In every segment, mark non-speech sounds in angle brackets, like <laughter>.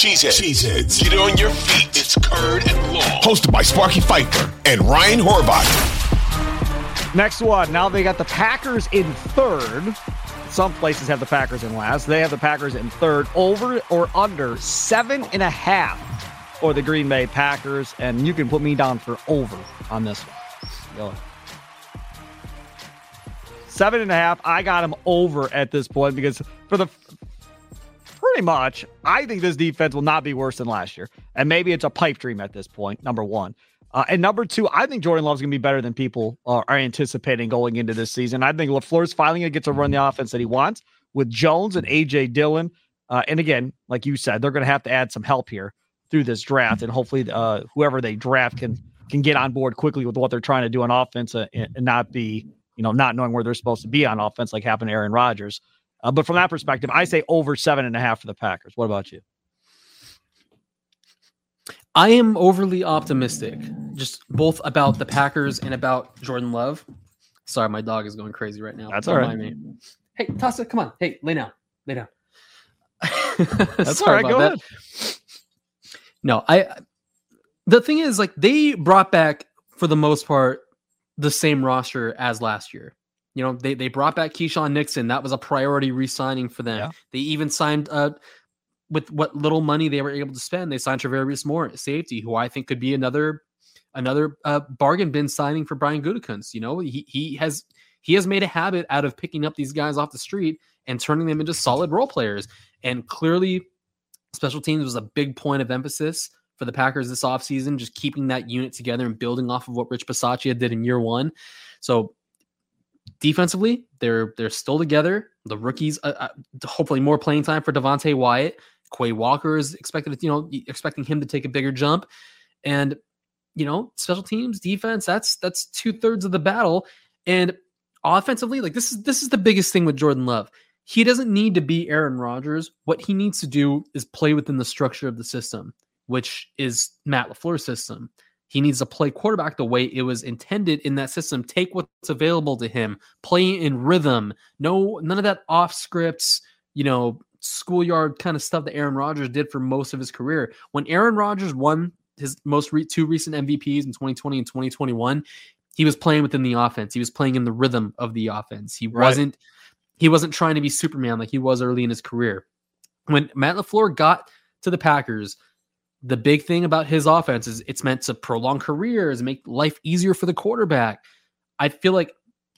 Cheeseheads. Cheeseheads. Get on your feet. It's Curd and Long. Hosted by Sparky Fifer and Ryan Horvath. Next one. Now they got the Packers in third. Some places have the Packers in last. They have the Packers in third. Over or under seven and a half for the Green Bay Packers. And you can put me down for over on this one. Go. Seven and a half. I got him over at this point because for the pretty much, I think this defense will not be worse than last year. And maybe it's a pipe dream at this point, number one. Uh, and number two, I think Jordan Love's going to be better than people are, are anticipating going into this season. I think LaFleur's finally going to get to run the offense that he wants with Jones and A.J. Dillon. Uh, and again, like you said, they're going to have to add some help here through this draft. And hopefully, uh, whoever they draft can can get on board quickly with what they're trying to do on offense uh, and, and not be, you know, not knowing where they're supposed to be on offense like happened to Aaron Rodgers. Uh, but from that perspective, I say over seven and a half for the Packers. What about you? I am overly optimistic, just both about the Packers and about Jordan Love. Sorry, my dog is going crazy right now. That's all right. Me. Hey, Tassa, come on. Hey, lay down. Lay down. <laughs> That's all right. Go that. ahead. No, I. The thing is, like, they brought back for the most part the same roster as last year. You know, they they brought back Keisean Nixon. That was a priority re-signing for them. Yeah. They even signed uh with what little money they were able to spend, they signed Tarvarius Moore safety, who I think could be another another uh, bargain bin signing for Brian Gutekunst. You know, he he has he has made a habit out of picking up these guys off the street and turning them into solid role players. And clearly, special teams was a big point of emphasis for the Packers this offseason, just keeping that unit together and building off of what Rich Bisaccia did in year one. So defensively, they're they're still together. The rookies, uh, uh, hopefully, more playing time for Devonte Wyatt. Quay Walker is expected, you know, expecting him to take a bigger jump. And, you know, special teams, defense, that's that's two thirds of the battle. And offensively, like this is this is the biggest thing with Jordan Love. He doesn't need to be Aaron Rodgers. What he needs to do is play within the structure of the system, which is Matt LaFleur's system. He needs to play quarterback the way it was intended in that system. Take what's available to him, play in rhythm. No, none of that off scripts, you know, schoolyard kind of stuff that Aaron Rodgers did for most of his career. When Aaron Rodgers won his most re- two recent MVPs in 2020 and 2021, he was playing within the offense. He was playing in the rhythm of the offense. He right. wasn't he wasn't trying to be Superman like he was early in his career. When Matt LaFleur got to the Packers, the big thing about his offense is it's meant to prolong careers, make life easier for the quarterback. I feel like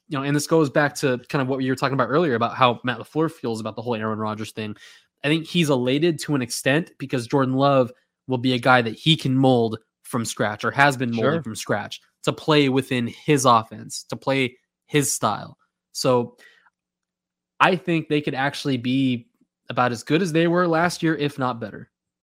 you know, and this goes back to kind of what you were talking about earlier about how Matt LaFleur feels about the whole Aaron Rodgers thing. I think he's elated to an extent because Jordan Love will be a guy that he can mold from scratch or has been molded sure. from scratch to play within his offense, to play his style. So I think they could actually be about as good as they were last year, if not better.